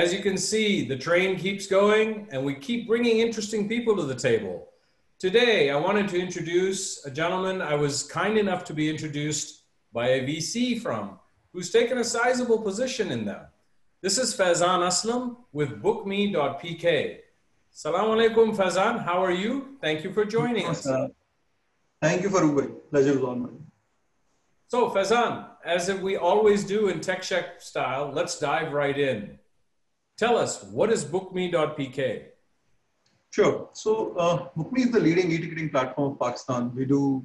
As you can see, the train keeps going and we keep bringing interesting people to the table. Today, I wanted to introduce a gentleman I was kind enough to be introduced by a VC from, who's taken a sizable position in them. This is Faizan Aslam with bookme.pk. Salam alaikum, Faizan. How are you? Thank you for joining us. Thank you for Uber. Pleasure is all mine. So, Faizan, as we always do in TechShek style, let's dive right in. Tell us, what is bookme.pk? Sure. So, uh, BookMe is the leading e-ticketing platform of Pakistan. We do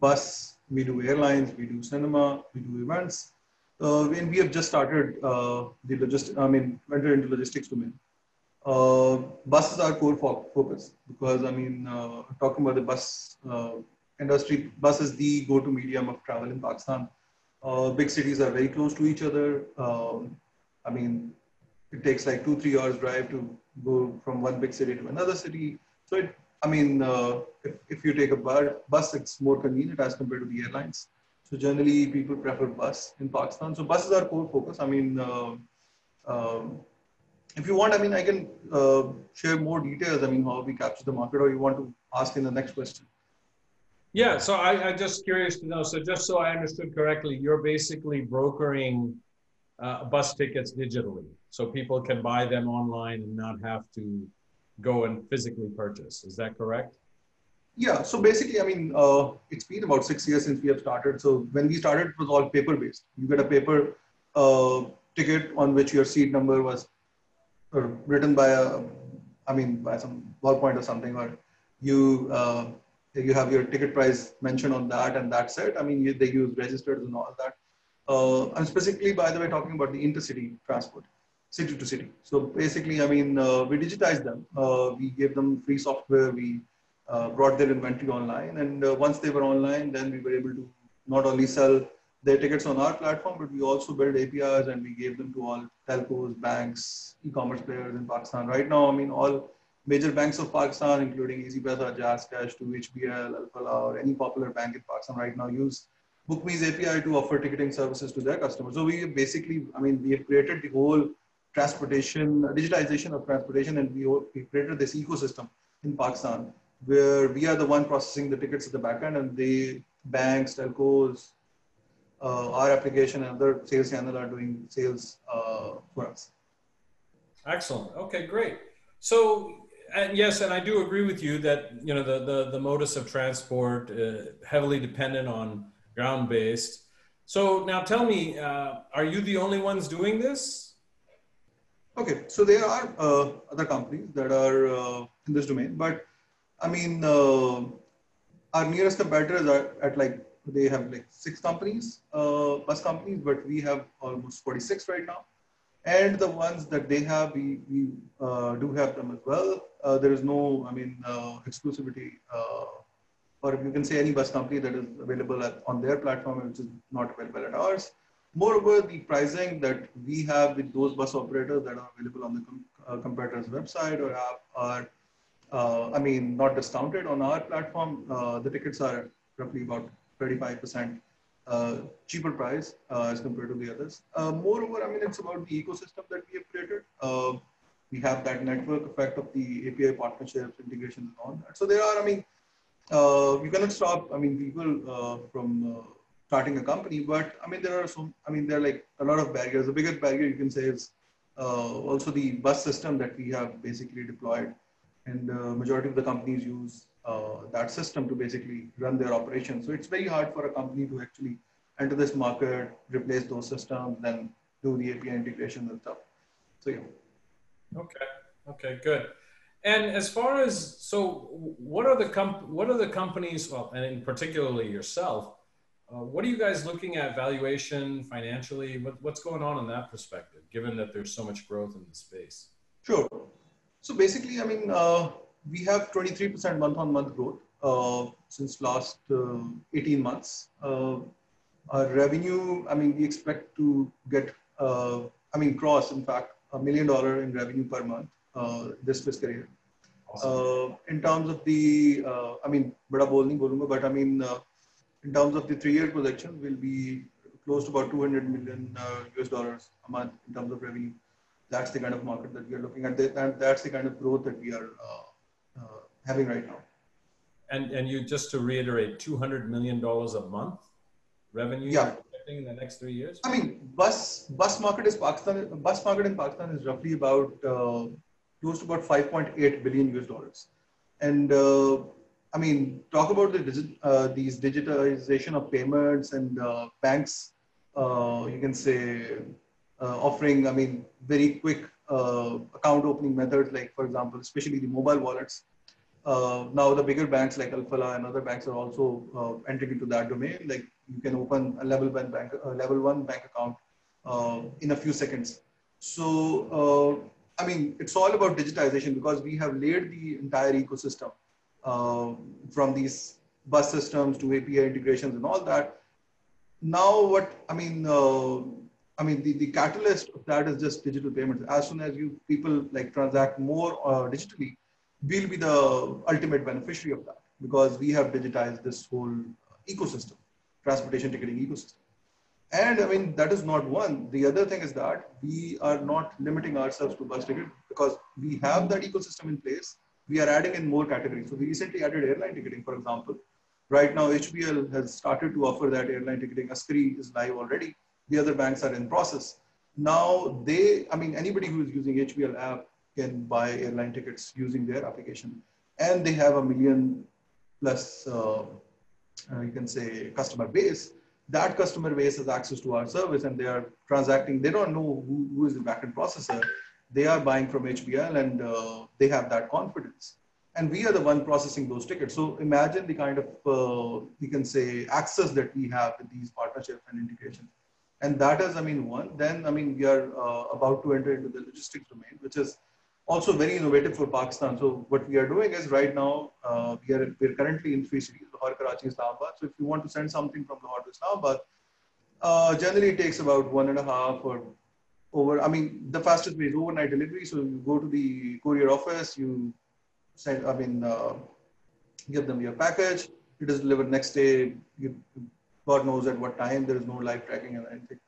bus, we do airlines, we do cinema, we do events. Uh, and we have just started uh, the logistic, I mean, entered into logistics domain. Uh, bus is our core fo- focus because, I mean, uh, talking about the bus uh, industry, bus is the go-to medium of travel in Pakistan. Uh, big cities are very close to each other. Um, I mean, it takes like two, three hours drive to go from one big city to another city. So it, I mean, uh, if, if you take a bus, it's more convenient as compared to the airlines. So generally people prefer bus in Pakistan. So buses are core focus. I mean, uh, um, if you want, I mean, I can uh, share more details. I mean, how we capture the market or you want to ask in the next question. Yeah, so I, I'm just curious to know. So just so I understood correctly, you're basically brokering uh, bus tickets digitally, so people can buy them online and not have to go and physically purchase. Is that correct? Yeah. So basically, I mean, uh, it's been about six years since we have started. So when we started, it was all paper based. You get a paper uh, ticket on which your seat number was uh, written by a, I mean, by some ballpoint or something, or you uh, you have your ticket price mentioned on that and that's it. I mean, you, they use registers and all that. Uh, I'm specifically, by the way, talking about the intercity transport, city to city. So basically, I mean, uh, we digitized them. Uh, we gave them free software. We uh, brought their inventory online. And uh, once they were online, then we were able to not only sell their tickets on our platform, but we also built APIs and we gave them to all telcos, banks, e-commerce players in Pakistan. Right now, I mean, all major banks of Pakistan, including EasyPaisa, JazzCash, to HBL, Alfalah, or any popular bank in Pakistan right now use BookMe's API to offer ticketing services to their customers. So we basically, I mean, we have created the whole transportation, digitization of transportation, and we, we created this ecosystem in Pakistan where we are the one processing the tickets at the back end and the banks, telcos, uh, our application and other sales channel are doing sales uh, for us. Excellent. Okay, great. So and yes, and I do agree with you that you know the the, the modus of transport uh, heavily dependent on ground based. So now tell me, uh, are you the only ones doing this? Okay, so there are uh, other companies that are uh, in this domain, but I mean, uh, our nearest competitors are at like they have like six companies, uh, bus companies, but we have almost 46 right now and the ones that they have, we, we uh, do have them as well. There is no, I mean, exclusivity, or if you can say any bus company that is available at, on their platform, which is not available at ours. Moreover, the pricing that we have with those bus operators that are available on the com uh, competitor's website or app are, uh, I mean, not discounted on our platform. the tickets are roughly about 35% uh, cheaper price uh, as compared to the others. Uh, moreover, I mean, it's about the ecosystem that we have created. Uh, we have that network effect of the API partnerships, integrations, and all that. So there are, I mean, uh, you cannot stop, I mean, people uh, from starting a company, but I mean, there are some, I mean, there are like a lot of barriers. The biggest barrier you can say is also the bus system that we have basically deployed. And majority of the companies use uh, that system to basically run their operations. So it's very hard for a company to actually enter this market, replace those systems, then do the API integration and stuff. So yeah. Okay. Okay. Good. And as far as so, what are the comp- what are the companies? Well, and in particularly yourself, uh, what are you guys looking at valuation financially? What, what's going on in that perspective, given that there's so much growth in the space? Sure. So basically, I mean, uh, we have 23% month on month growth uh, since last uh, 18 months. Uh, our revenue, I mean, we expect to get, uh, I mean, cross, in fact, a million dollar in revenue per month uh, this fiscal year. Awesome. in terms of the, I mean, bada bol nahi bolunga, but I mean, in terms of the three-year projection, will be close to about 200 million US dollars a month in terms of revenue that's the kind of market that we are looking at, and that's the kind of growth that we are uh, uh, having right now. And and you just to reiterate, two hundred million dollars a month revenue. Yeah. In the next three years. I mean, bus bus market is Pakistan. Bus market in Pakistan is roughly about uh, close to about 5.8 billion US dollars, and uh, I mean, talk about the uh, these digitization of payments and uh, banks. Uh, you can say uh, offering, I mean, very quick uh, account opening methods, like for example, especially the mobile wallets. Now the bigger banks like Alfalah and other banks are also entering into that domain. Like you can open a level one bank, level one bank account in a few seconds. So I mean, it's all about digitization because we have laid the entire ecosystem uh, from these bus systems to API integrations and all that. Now, what I mean, uh, I mean, the, the catalyst of that is just digital payments. As soon as you people like transact more uh, digitally, we'll be the ultimate beneficiary of that because we have digitized this whole ecosystem, transportation ticketing ecosystem. And I mean, that is not one. The other thing is that we are not limiting ourselves to bus ticket because we have that ecosystem in place we are adding in more categories. So we recently added airline ticketing, for example. Right now, HBL has started to offer that airline ticketing. Askari is live already. The other banks are in process. Now they, I mean, anybody who is using HBL app can buy airline tickets using their application. And they have a million plus, uh, uh, you can say, customer base. That customer base has access to our service and they are transacting. They don't know who, who is the backend processor they are buying from HBL and uh, they have that confidence. And we are the one processing those tickets. So imagine the kind of, uh, you can say, access that we have with these partnerships and integration. And that is, I mean, one. Then, I mean, we are uh, about to enter into the logistics domain, which is also very innovative for Pakistan. So what we are doing is right now, uh, we are we're currently in three cities, Lahore, Karachi, Islamabad. So if you want to send something from Lahore Islamabad, uh, generally it takes about one and a half or over, I mean, the fastest way is overnight delivery. So you go to the courier office, you send, I mean, uh, give them your package. It is delivered next day. You, God knows at what time. There is no live tracking and anything.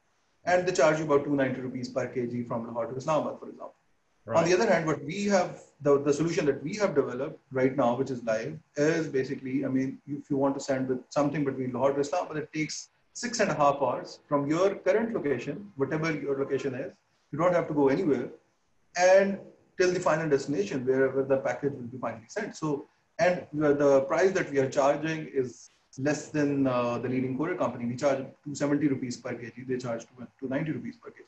And they charge you about 290 rupees per kg from Lahore to Islamabad, for example. Right. On the other hand, what we have, the, the solution that we have developed right now, which is live, is basically, I mean, if you want to send with something between Lahore to Islamabad, it takes six and a half hours from your current location, whatever your location is. You don't have to go anywhere, and till the final destination, wherever the package will be finally sent. So, and the price that we are charging is less than uh, the leading courier company. We charge 270 rupees per kg. They charge 290 rupees per kg.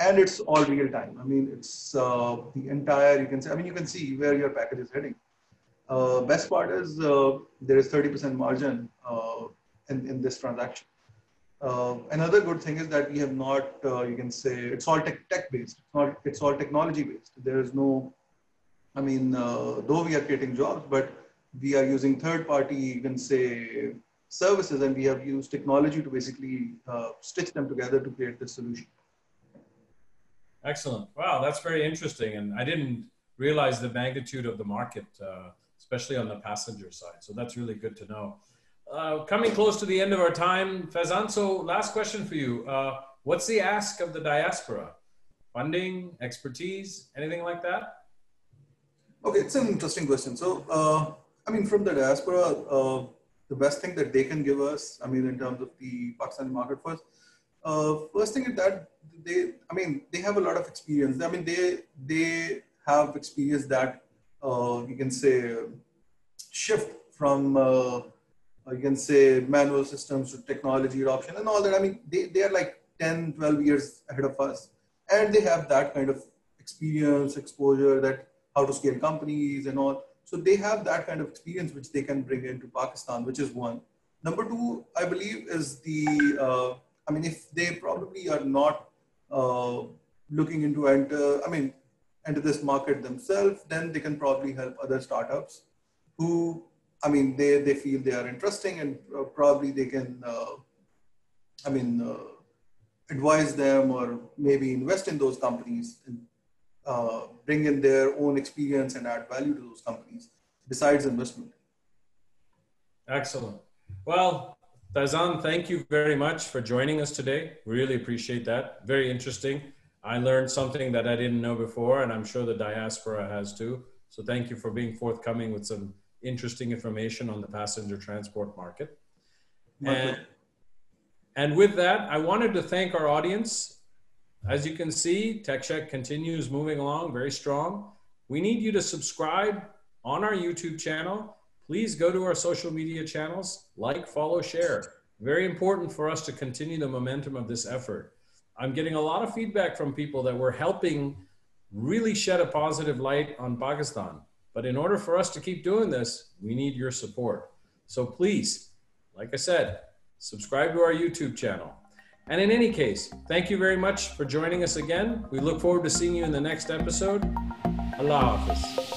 And it's all real time. I mean, it's uh, the entire, you can say, I mean, you can see where your package is heading. Uh, best part is uh, there is 30% margin uh, in, in this transaction. Uh, another good thing is that we have not, uh, you can say, it's all tech, tech based. It's not, it's all technology based. There is no, I mean, though we are creating jobs, but we are using third party, you can say, services, and we have used technology to basically stitch them together to create this solution. Excellent. Wow, that's very interesting. And I didn't realize the magnitude of the market, uh, especially on the passenger side. So that's really good to know. Uh, coming close to the end of our time, Faizan, so last question for you. Uh, what's the ask of the diaspora? Funding, expertise, anything like that? Okay, it's an interesting question. So, uh, I mean, from the diaspora, uh, the best thing that they can give us, I mean, in terms of the Pakistani market first, uh, first thing is that they, I mean, they have a lot of experience. I mean, they they have experience that you can say shift from you can say manual systems to technology adoption and all that. I mean, they, they are like 10, 12 years ahead of us. And they have that kind of experience, exposure that how to scale companies and all. So they have that kind of experience which they can bring into Pakistan, which is one. Number two, I believe, is the, uh, I mean, if they probably are not uh, looking into enter, I mean, enter this market themselves, then they can probably help other startups who I mean, they, they feel they are interesting and probably they can, uh, I mean, uh, advise them or maybe invest in those companies and uh, bring in their own experience and add value to those companies besides investment. Excellent. Well, Faizan, thank you very much for joining us today. We really appreciate that. Very interesting. I learned something that I didn't know before, and I'm sure the diaspora has too. So thank you for being forthcoming with some interesting information on the passenger transport market. And, and with that, I wanted to thank our audience. As you can see, TechShack continues moving along very strong. We need you to subscribe on our YouTube channel. Please go to our social media channels, like, follow, share. Very important for us to continue the momentum of this effort. I'm getting a lot of feedback from people that we're helping really shed a positive light on Pakistan. But in order for us to keep doing this, we need your support. So please, like I said, subscribe to our YouTube channel. And in any case, thank you very much for joining us again. We look forward to seeing you in the next episode. Allah Hafiz.